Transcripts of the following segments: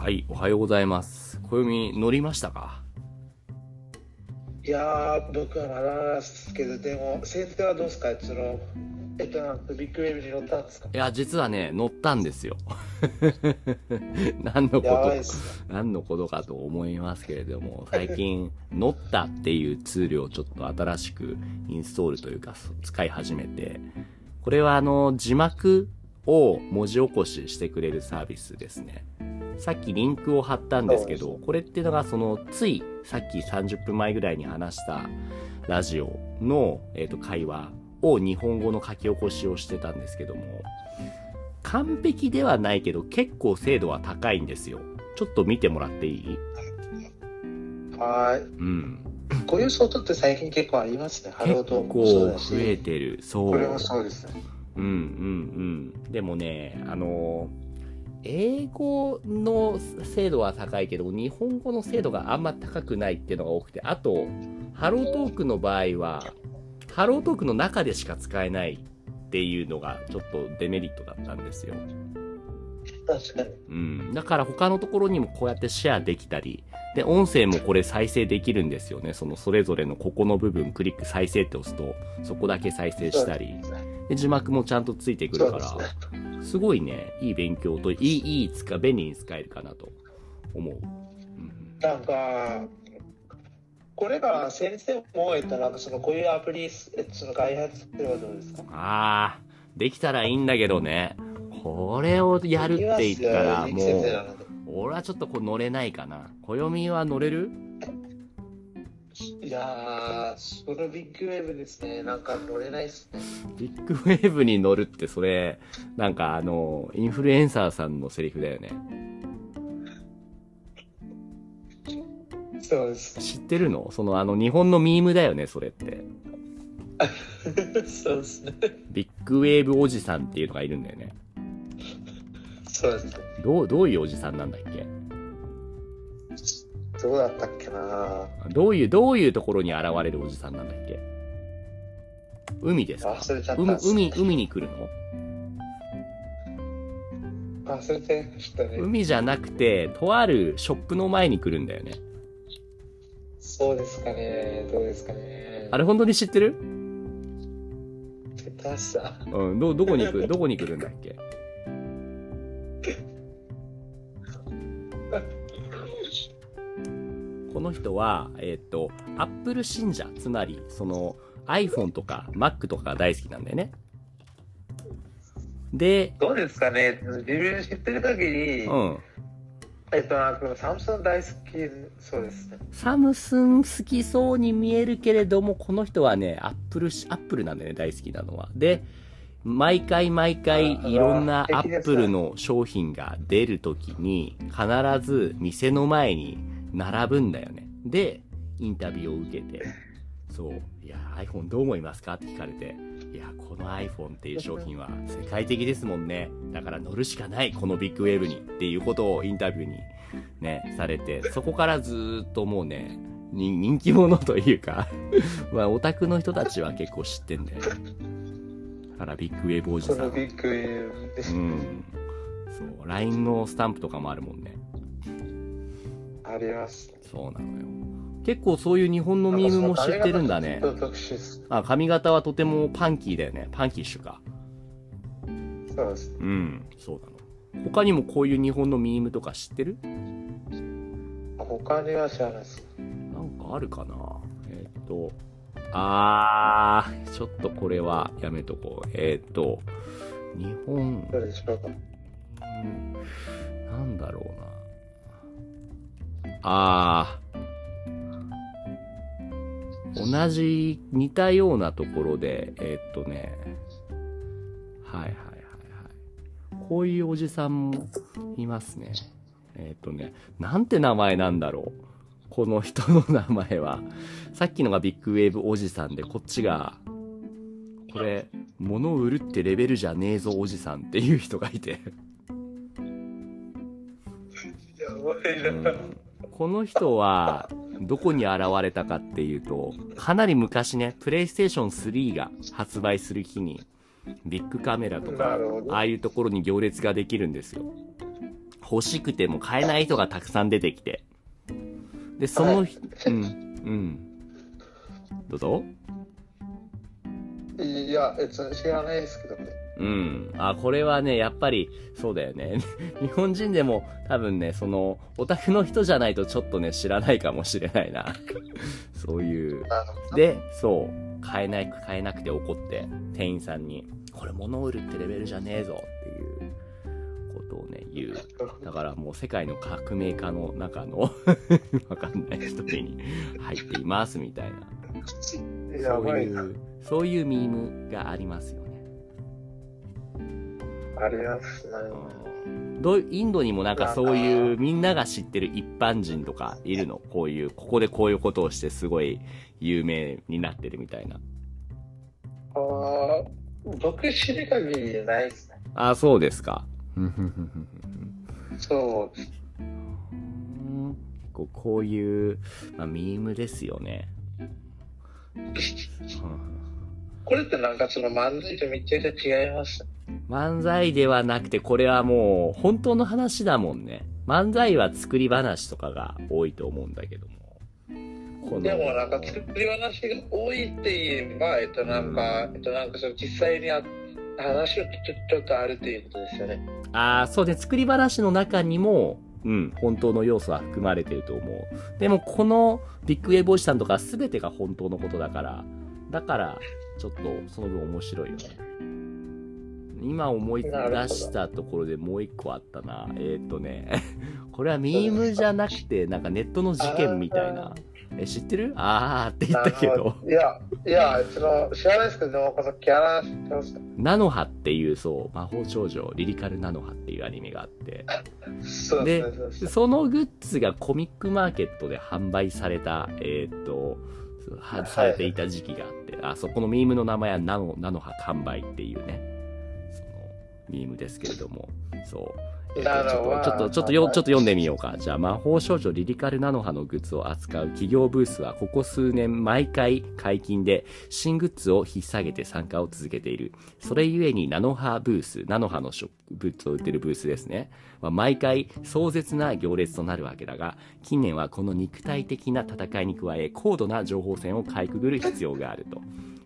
はい、おはようございます。暦乗りましたか？いやー、僕はまだですけど、でも、先生はどうですか？その、えっと、なんかビッグウェーブに乗ったんですか？いや、実はね、乗ったんですよ。何のこと。何のことかと思いますけれども、最近、乗ったっていうツールをちょっと新しくインストールというか、そ使い始めて、これはあの、字幕を文字起こししてくれるサービスですね。さっきリンクを貼ったんですけど、これっていうのがその、ついさっき30分前ぐらいに話したラジオの、えっ、と、会話を日本語の書き起こしをしてたんですけども、完璧ではないけど結構精度は高いんですよ。ちょっと見てもらっていい？はうん。ーい。こういうソフトって最近結構ありますね。結構増えしてる。そう。これもそうですね。うんうんうん。でもね、あの、英語の精度は高いけど、日本語の精度があんま高くないっていうのが多くて、あと、ハロートークの場合は、ハロートークの中でしか使えないっていうのがちょっとデメリットだったんですよ。確かに。うん。だから他のところにもこうやってシェアできたり、で、音声もこれ再生できるんですよね。そのそれぞれのここの部分クリック再生って押すと、そこだけ再生したり。で、字幕もちゃんとついてくるから、ね。すごいね、いい勉強と、いい、いい使、便利に使えるかなと思う。うん、なんか、これが先生も、えっと、なんかその、こういうアプリ、えっと、その開発すればどうですか？あー、できたらいいんだけどね。これをやるって言ったら、もう、俺はちょっとこう乗れないかな。暦は乗れる？いやー、そのビッグウェーブですね。なんか乗れないっすね。ビッグウェーブに乗るってそれ、なんかあの、インフルエンサーさんのセリフだよね。そうです。知ってるの？そのあの日本のミームだよね、それって。そうですね。ビッグウェーブおじさんっていうのがいるんだよね。そうですね。どう、どういうおじさんなんだっけ？どうだったっけなどういう、どういうところに現れるおじさんなんだっけ？海ですか？忘れちゃった海海、海に来るの？忘れてましたね。海じゃなくて、とあるショップの前に来るんだよね。そうですかね。どうですかね。あれ本当に知ってる？下手した。うん、ど、どこに来る、どこに来るんだっけ？この人は、えっ、と、アップル信者、つまり、その、iPhone とか Mac とかが大好きなんだよね。で、どうですかね。自分知ってる限り、うん。えっと、サムソン大好きそうですね。サムスン好きそうに見えるけれども、この人はね、アップルし、アップルなんだよね、大好きなのは。で、毎回毎回あいろんなアップルの商品が出るときに、必ず店の前に並ぶんだよね。で、インタビューを受けて、そう、いや、iPhone どう思いますかって聞かれて、いや、この iPhone っていう商品は世界的ですもんね。だから乗るしかない、このビッグウェーブにっていうことをインタビューにね、されて、そこからずーっともうね、に人気者というか、まあオタクの人たちは結構知ってんだよね。だからビッグウェーブおじそさん。のビッグウェーブです。うん。そう、LINE のスタンプとかもあるもんね。あります。そうなのよ。結構そういう日本のミームも知ってるんだね。あ、髪型はとてもパンキーだよね。パンキッシュか。そうです。うん、そうなの。他にもこういう日本のミームとか知ってる？他には知らないです。なんかあるかな？えーっと、あー、ちょっとこれはやめとこう。えーっと、日本、どうでしょうか。うんなんだろうな。あー、同じ、似たようなところで、えーっとね、はいはいはいはい。こういうおじさんもいますね。えーっとね、なんて名前なんだろう。この人の名前は。さっきのがビッグウェーブおじさんで、こっちが、これ、物を売るってレベルじゃねえぞおじさんっていう人がいて。やばいな。この人は、どこに現れたかっていうと、かなり昔ね、プレイステーション3が発売する日に、ビッグカメラとかああいうところに行列ができるんですよ。欲しくても買えない人がたくさん出てきて。で、その、はいうん、うん。どうぞ。いや、えっと、知らないですけどね。うん。あ、これはね、やっぱり、そうだよね。日本人でも多分ね、その、オタクの人じゃないとちょっとね、知らないかもしれないな。そういう。で、そう、買えない、買えなくて怒って、店員さんに、これ物を売るってレベルじゃねえぞっていうことをね、言う。だからもう世界の革命家の中のわかんない一人に入っていますみたいな。そういう、そういうミームがありますよね。ありますね。どうインドにもなんかそういうみんなが知ってる一般人とかいるの？こういう、ここでこういうことをしてすごい有名になってるみたいな。あー僕知る限りないですね。あ、そうですか。そうです。うん結構こういう、まあ、ミームですよね。う んこれってなんかその漫才とめちゃくちゃ違います？漫才ではなくて、これはもう本当の話だもんね。漫才は作り話とかが多いと思うんだけども。でもなんか作り話が多いって言えば、えっとなんか、えっとなんかその実際にあ話をちょちょっとあるっていうことですよね。ああ、そうね、作り話の中にも、うん、本当の要素は含まれてると思う。でも、このビッグウェイボイスさんとか全てが本当のことだから、だから、ちょっとその分面白いよね。今思い出したところでもう一個あったな。えーっ、とね、これはミームじゃなくて、なんかネットの事件みたいな。え、知ってる？あーって言ったけど。いや、いや、その知らないですけど、でもこのキャラ知ってますかナノハっていう、そう、魔法少女、リリカルナノハっていうアニメがあって。そうで。そのグッズがコミックマーケットで販売された、えーっと、そうはされていた時期があって、あ、そこのミームの名前はナノ、ナノハ完売っていうね、そのミームですけれども、そう。えとちょっと、ちょっと、ちょっとよ、ちょっと読んでみようか。じゃあ、魔法少女リリカルナノハのグッズを扱う企業ブースは、ここ数年毎回解禁で、新グッズを引っ提げて参加を続けている。それゆえに、ナノハブース、ナノハのショップグッズを売ってるブースですね。は毎回壮絶な行列となるわけだが、近年はこの肉体的な戦いに加え、高度な情報戦をかいくぐる必要があると。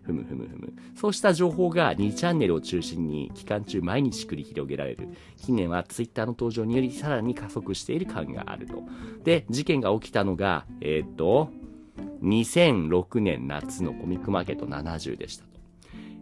ふむふむふむ。そうした情報が2チャンネルを中心に期間中毎日繰り広げられる。近年はツイッターの登場によりさらに加速している感があると。で、事件が起きたのが、えーっと、2006年夏のコミックマーケット70でしたと。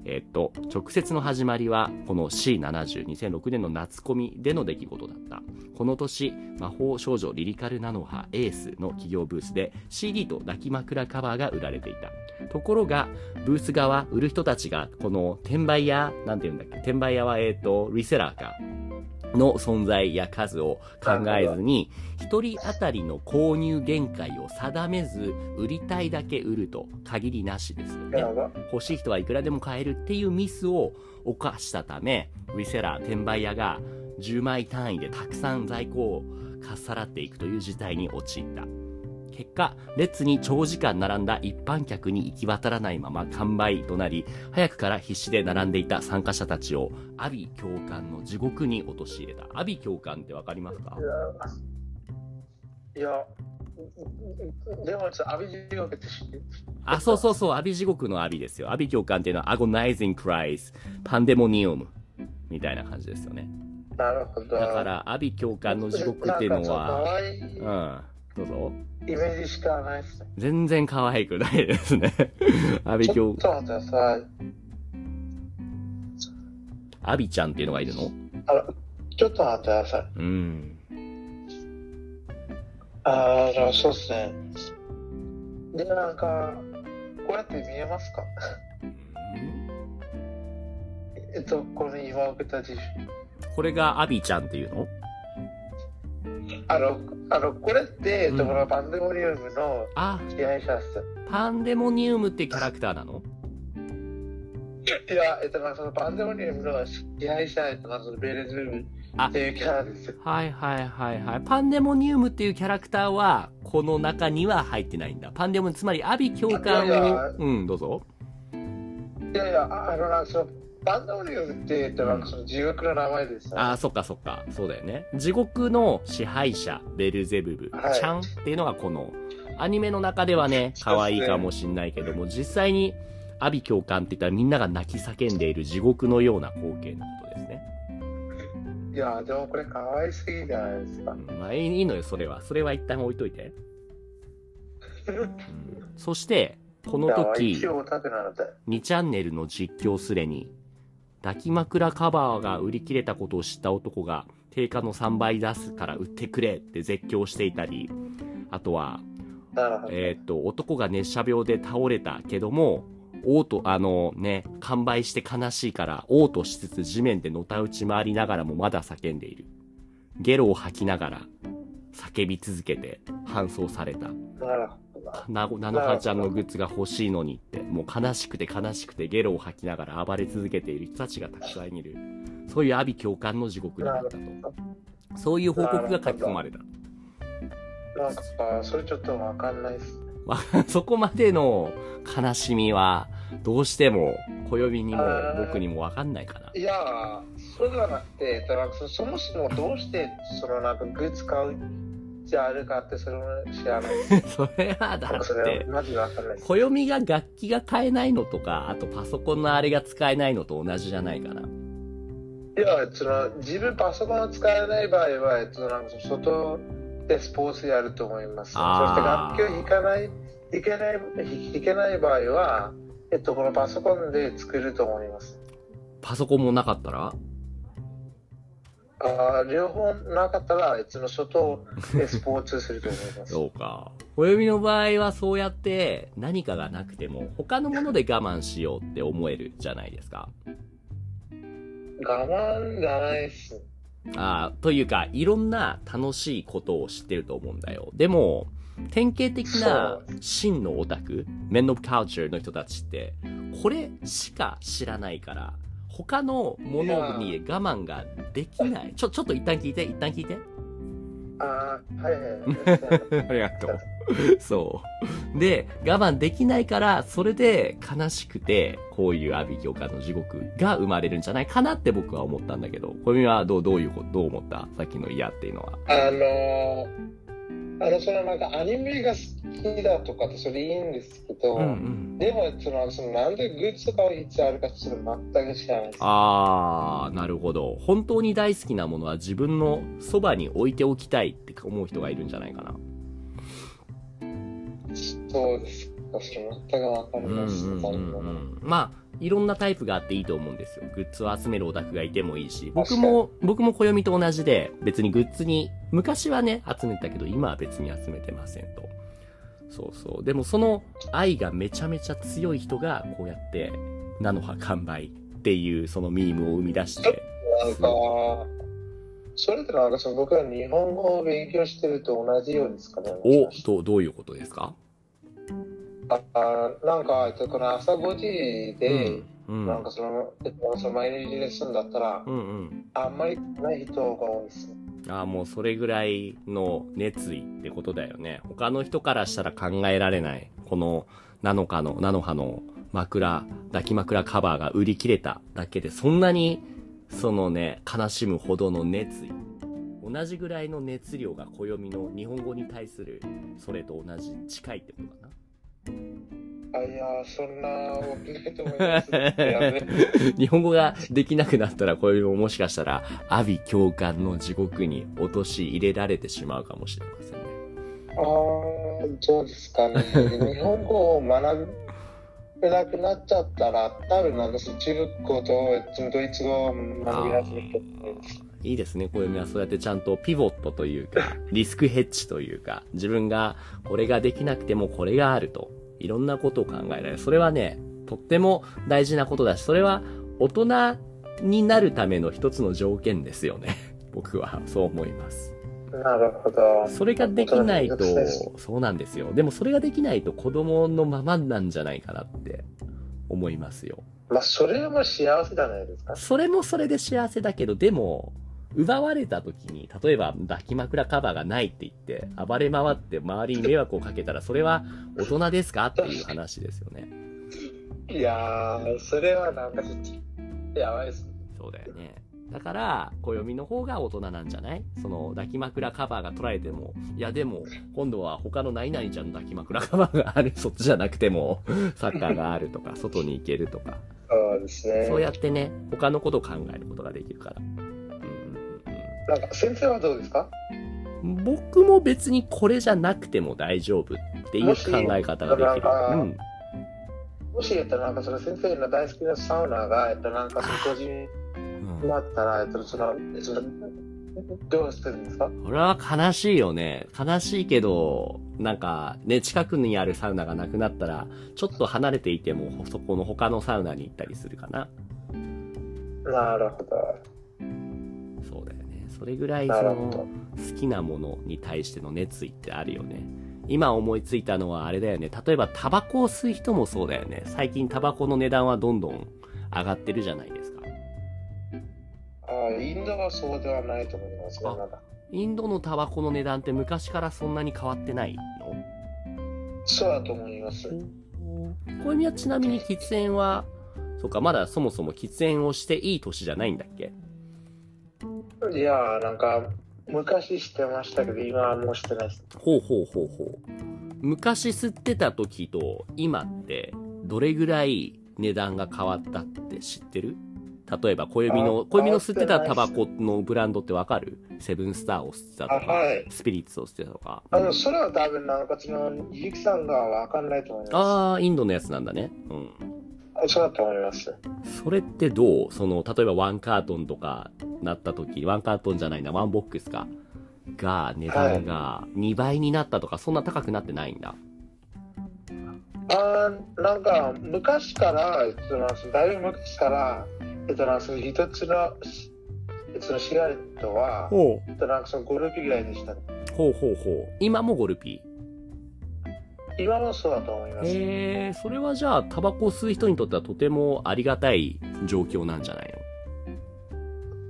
えっと、直接の始まりは、この C70、2006年の夏コミでの出来事だった。この年、魔法少女リリカルナノハエースの企業ブースで CD と抱き枕カバーが売られていた。ところが、ブース側、売る人たちが、この転売屋、なんて言うんだっけ、転売屋は、えっ、と、リセラーか。の存在や数を考えずに、一人当たりの購入限界を定めず、売りたいだけ売ると、限りなしですよね。欲しい人はいくらでも買えるっていうミスを犯したため、リセラー、転売屋が10枚単位でたくさん在庫をかっさらっていくという事態に陥った。結果、列に長時間並んだ一般客に行き渡らないまま完売となり、早くから必死で並んでいた参加者たちを、阿鼻教官の地獄に陥れた。阿鼻教官ってわかりますか？いや、でも、ちょっと、アビジ地獄って知ってる？あ、そうそうそう、阿鼻地獄の阿鼻ですよ。阿鼻教官っていうのは、アゴナイズンクライス、パンデモニウム、みたいな感じですよね。なるほど。だから、阿鼻教官の地獄っていうのは、いうん、どうぞ。イメージしかないですね。全然可愛くないですね。阿鼻教ちょっ、と待ってください。阿鼻ちゃんっていうのがいるの？あら、ちょっと待ってください。うん。ああ、そうっすね。で、なんか、こうやって見えますか？えっと、この今送った辞書。これがアビちゃんっていうの？あの、あの、これって、えっと、うん。このパンデモニウムのあ、支配者っす。パンデモニウムってキャラクターなの？いや、えっと、まあそのパンデモニウムの支配者、えっと、まあそのベレズムあっていうキャラです。はいはいはいはい。パンデモニウムっていうキャラクターは、この中には入ってないんだ。パンデモ、つまりアビ教官を、うん、どうぞ。いやいや、ああの、なその、パンドーリウムって、えっと、なんかその地獄の名前ですよね。ああ、そっかそっか。そうだよね。地獄の支配者、ベルゼブブ、はいちゃんっていうのがこの、アニメの中ではね、可愛いかもしんないけども、実際に、阿鼻教官って言ったらみんなが泣き叫んでいる地獄のような光景のことですね。いや、でもこれ可愛すぎじゃないですかう。ん、まあいいのよ、それは。それは一旦置いといて。うんそして、この時一、応オタクなので。2チャンネルの実況スレに、抱き枕カバーが売り切れたことを知った男が、定価の3倍出すから売ってくれって絶叫していたり、あとは。えーっと、男が熱射病で倒れたけども、嘔吐、あのね、完売して悲しいから、嘔吐しつつ地面でのたうち回りながらもまだ叫んでいる。ゲロを吐きながら、叫び続けて搬送された。なるほど。な、のはちゃんのグッズが欲しいのにって、もう悲しくて悲しくてゲロを吐きながら暴れ続けている人たちがたくさんいる。そういう阿鼻教官の地獄になったと。そういう報告が書き込まれた。なんか、それちょっとわかんないっす。まあ、そこまでの悲しみは、どうしても、暦にも僕にもわかんないかな。いやー、そうではなくて、えっとなんかそそもそもどうして、そのなんかグッズ買うじゃあるかって、それも知らない。それはだそって。暦が楽器が買えないのとか、あとパソコンのあれが使えないのと同じじゃないかな。いや、その自分パソコンを使えない場合は、えっと、なんかその外でスポーツやると思います。そしてあー楽器を弾かない、弾けない、弾けない場合は、えっと、このパソコンで作ると思います。パソコンもなかったら？あー両方なかったら、いつも外でスポーツすると思います。そうか。暦の場合はそうやって何かがなくても他のもので我慢しようって思えるじゃないですか。我慢じゃないっす。ああ、というか、いろんな楽しいことを知ってると思うんだよ。でも、典型的な真のオタク、Men of Culture の人たちって、これしか知らないから、他のものに我慢ができない。ちょ、ちょっと一旦聞いて、一旦聞いて。ああ、はいはい。ありがとう。そう。で、我慢できないから、それで悲しくて、こういう阿鼻教官の地獄が生まれるんじゃないかなって僕は思ったんだけど、小耳はどう、どういうこと、どう思った？さっきの嫌っていうのは。あのー、あの、そのなんかアニメが好きだとかってそれいいんですけど、うんうん。でも、その、そのなんでグッズとかをいつあるかそれ全く知らないです。あー、なるほど。本当に大好きなものは自分のそばに置いておきたいって思う人がいるんじゃないかな。そうですか。それ全くわかりうんうます。んうんうん。まあ、いろんなタイプがあっていいと思うんですよ。グッズを集めるオタクがいてもいいし、僕も、僕も暦と同じで、別にグッズに、昔はね、集めてたけど、今は別に集めてませんと。そうそう。でもその愛がめちゃめちゃ強い人が、こうやって、菜の葉完売っていうそのミームを生み出して、なんか、それってなんかその僕ら日本語を勉強してると同じようですかね。お、どう、どういうことですか？ああなんか、えっと、この朝5時で、うん。なんかその、えっと、その毎日レッスンだったら、うんうん。あんまりない人が多いです。ああ、もうそれぐらいの熱意ってことだよね。他の人からしたら考えられない。この、ナノカの、ナノハの枕、抱き枕カバーが売り切れただけで、そんなに、そのね、悲しむほどの熱意。同じぐらいの熱量が暦の日本語に対する、それと同じ、近いってことかな？あ、いやー、そんなわけないと思います。やべ日本語ができなくなったら、暦ももしかしたら、阿鼻教官の地獄に陥れられてしまうかもしれませんね。ああ、どうですかね。日本語を学べなくなっちゃったら、多分なんかその中国語とドイツ語を学び始めてるいます。いいですね。暦はそうやってちゃんとピボットというか、リスクヘッジというか、自分がこれができなくてもこれがあると、いろんなことを考えられる。それはね、とっても大事なことだし、それは大人になるための一つの条件ですよね。僕はそう思います。なるほど。それができないとそうなんですよ。でもそれができないと子供のままなんじゃないかなって思いますよ。まあ、それはもう幸せじゃないですか。それもそれで幸せだけど、でも、奪われた時に、例えば抱き枕カバーがないって言って、暴れ回って周りに迷惑をかけたら、それは大人ですかっていう話ですよね。いやー、それはなんかちょっと、やばいです。そうだよね。だから、暦の方が大人なんじゃない？その抱き枕カバーが取られても、いやでも、今度は他の何々ちゃんの抱き枕カバーがある、そっちじゃなくても、サッカーがあるとか、外に行けるとか、そうですね。そうやってね、他のことを考えることができるから。なんか先生はどうですか？うん僕も別にこれじゃなくても大丈夫っていう考え方ができる。もしうん。もし、えっと、なんかその先生の大好きなサウナが、えっと、なんかその個人うんになったら、えっと、その、えっと、どうしてるんですか？これは悲しいよね。悲しいけど、なんかね、近くにあるサウナがなくなったら、ちょっと離れていても、そこの他のサウナに行ったりするかな。なるほど。それぐらい、その。好きなものに対しての熱意ってあるよね。今思いついたのはあれだよね。例えばタバコを吸う人もそうだよね。最近タバコの値段はどんどん上がってるじゃないですか。あインドはそうではないと思います。インドのタバコの値段って昔からそんなに変わってないの？そうだと思います。小泉はちなみに喫煙は、そうか、まだそもそも喫煙をしていい年じゃないんだっけ？いやー、なんか、昔してましたけど、今はもうしてないです。ほうほうほうほう。昔吸ってた時と今ってどれぐらい値段が変わったって知ってる？例えば小指のあ、小指の吸ってたタバコのブランドってわかる？セブンスターを吸ってたとあか、はいスピリッツを吸ってたとか。あの、それは多分、なんか、その、ゆきさんがわかんないと思いまああ、インドのやつなんだね。うん。す。そうだと思います。それってどう？その、例えばワンカートンとかなった時、ワンカートンじゃないな、ワンボックスか。が、値段が2倍になったとか、そんな高くなってないんだ。あーなんか、昔から、えっと、だいぶ昔から、えっと、一つの、えっと、シガレットは、ほえっと、なんかその5ルピーぐらいでした。ほうほうほう。今も5ルピ今もそうだと思います。え、それはじゃあ、タバコを吸う人にとってはとてもありがたい状況なんじゃないの？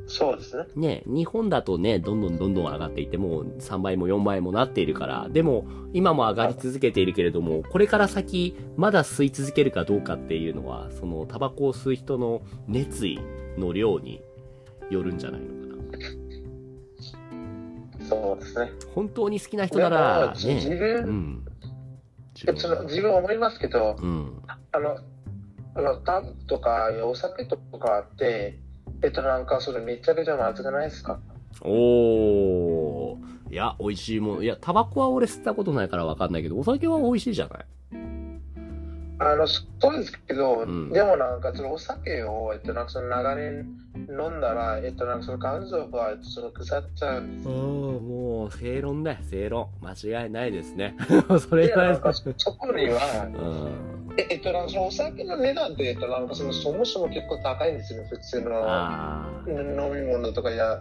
そうですね。ね、日本だとね、どんどんどんどん上がっていて、もう3倍も4倍もなっているから、でも、今も上がり続けているけれども、これから先、まだ吸い続けるかどうかっていうのは、その、タバコを吸う人の熱意の量によるんじゃないのかな？そうですね。本当に好きな人なら、でも自ね、分、うん。えっと、自分思いますけど、うん。あの、あの、タバコとか、お酒とかって、えっと、なんか、それめちゃくちゃまずくないですか？おー。いや、美味しいもの。いや、タバコは俺吸ったことないからわかんないけど、お酒は美味しいじゃない？あの、そうですけど、うんでもなんか、そのお酒を、えっと、なんかその長年飲んだら、えっと、なんかその肝臓が、えっと、その腐っちゃうんですああ、もう、正論だよ、正論。間違いないですね。それで、なんはか、、そそこには、うん。ええっと、なんかそのお酒の値段って、えっと、なんかその、そもそも結構高いんですよね、普通のあ飲み物とかや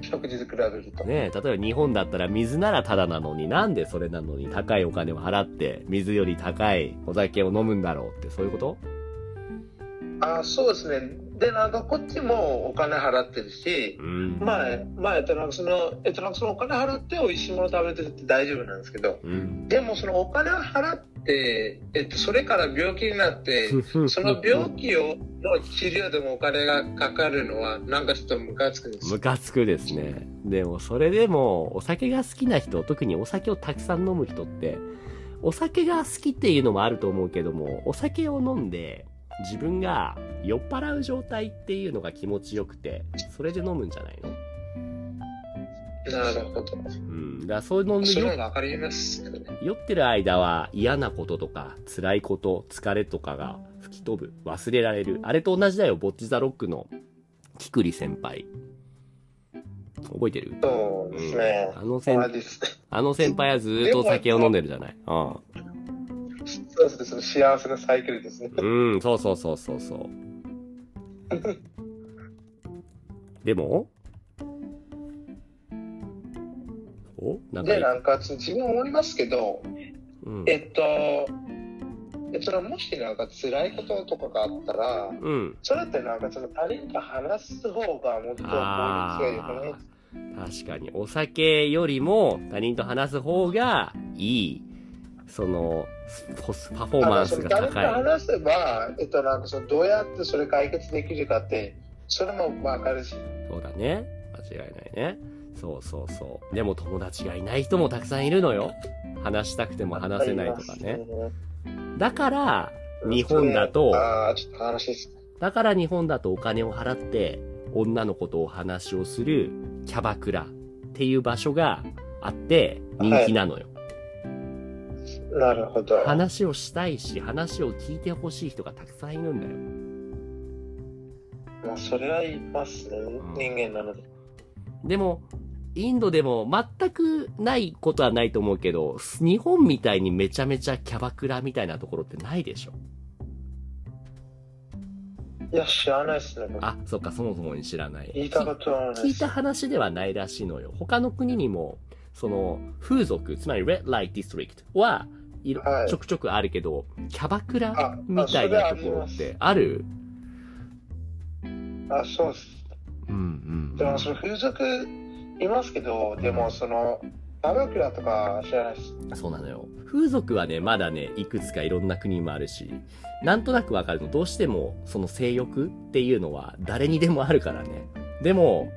食事と比べると。ね例えば日本だったら水ならタダなのになんでそれなのに高いお金を払って水より高いお酒を飲むんだろうってそういうこと？あそうですね。で、なんかこっちもお金払ってるしう、ん。まあ、と、なんかその、えっと、なんかそのお金払って美味しいもの食べてるって大丈夫なんですけど、うん。でもそのお金を払って、えっと、それから病気になって、その病気を、の治療でもお金がかかるのは、なんかちょっとムカつくんですムカつくですね。でもそれでもお酒が好きな人、特にお酒をたくさん飲む人って、お酒が好きっていうのもあると思うけども、お酒を飲んで自分が酔っ払う状態っていうのが気持ちよくて、それで飲むんじゃないの？なるほど。うん。だからそういうのそれ酔はわかりますけどね。酔ってる間は嫌なこととか辛いこと、疲れとかが吹き飛ぶ。忘れられる。あれと同じだよ、ボッチザロックのキクリ先輩。覚えてる？そうですね。あの先そうですね。あの先輩はずーっとお酒を飲んでるじゃない。うそうですね。その幸せなサイクルですね。ん。うん、そうそうそうそうそう。でも？お？なんかで、なんか、自分思いますけど、うん。えっと、えそのもしなんか辛いこととかがあったら、うん。それってなんかその他人と話す方がもっと効率がいいよね。確かに、お酒よりも他人と話す方がいい、その、パパフォーマンスがあのその誰と高い。話せば、えっと、なんかそのどうやってそれ解決できるかって、それもわかるし。そうだね。間違いないね。そうそうそう。でも友達がいない人もたくさんいるのよ。話したくても話せないとかね。だから、日本だと、ああ、ちょっと話です。だから日本だとお金を払って女の子とお話をするキャバクラっていう場所があって人気なのよ。なるほど。話をしたいし、話を聞いてほしい人がたくさんいるんだよ。まあ、それは言いますね。人間なので。でも、インドでも全くないことはないと思うけど、日本みたいにめちゃめちゃキャバクラみたいなところってないでしょ？いや、知らないですね。僕あ、そっか、そもそもに知らない。聞いたことはない。聞いた話ではないらしいのよ。他の国にも、その、風俗、つまり Red Light District はいろ、はいちょくちょくあるけど、キャバクラあみたいなところってある？あ、そうです。うんうんでも、その風俗いますけど、でも、その、キャバクラとか知らないです。そうなのよ。風俗はね、まだね、いくつかいろんな国もあるし、なんとなくわかるの、どうしても、その性欲っていうのは誰にでもあるからね。でも、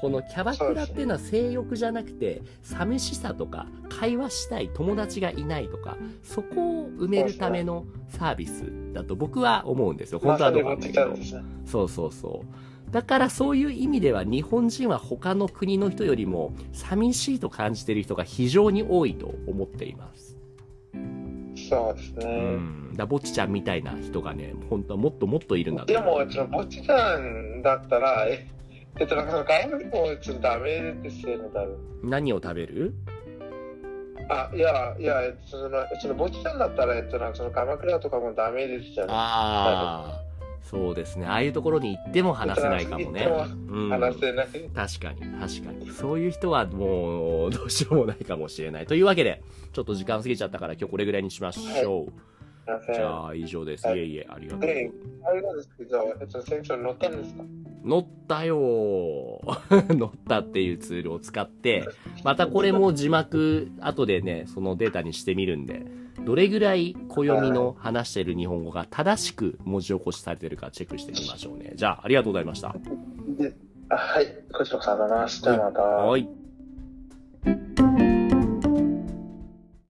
このキャバクラっていうのは性欲じゃなくて、寂しさとか、会話したい友達がいないとか、そこを埋めるためのサービスだと僕は思うんですよ。本当はどうかってきたんですね。そうそうそう。だからそういう意味では日本人は他の国の人よりも寂しいと感じている人が非常に多いと思っています。そうですうね。ん。だぼっちちゃんみたいな人がね、本当はもっともっといるんだとで。も、ぼっちさんだったら、え、えっと、なんか、外国もちょっとダメですよね、多分。何を食べる？あ、いや、いや、えっとその、その、ぼっちさんだったら、えっと、なんか、その、鎌倉とかもダメですじゃない？ああ、そうですね。ああいうところに行っても話せないかもね。うん。話せない。確かに、確かに。そういう人はもう、どうしようもないかもしれない。というわけで、ちょっと時間過ぎちゃったから今日これぐらいにしましょう。すい。じゃあ、以上です。はいいえいえ、ありがとう。で、あれなんですけど、えっと、船長乗ったんですか？乗ったよー 乗ったっていうツールを使って、またこれも字幕、後でね、そのデータにしてみるんで、どれぐらい暦の話してる日本語が正しく文字起こしされてるかチェックしてみましょうね。じゃあ、ありがとうございました。はい、こちらこそありがとうございました。また。はい。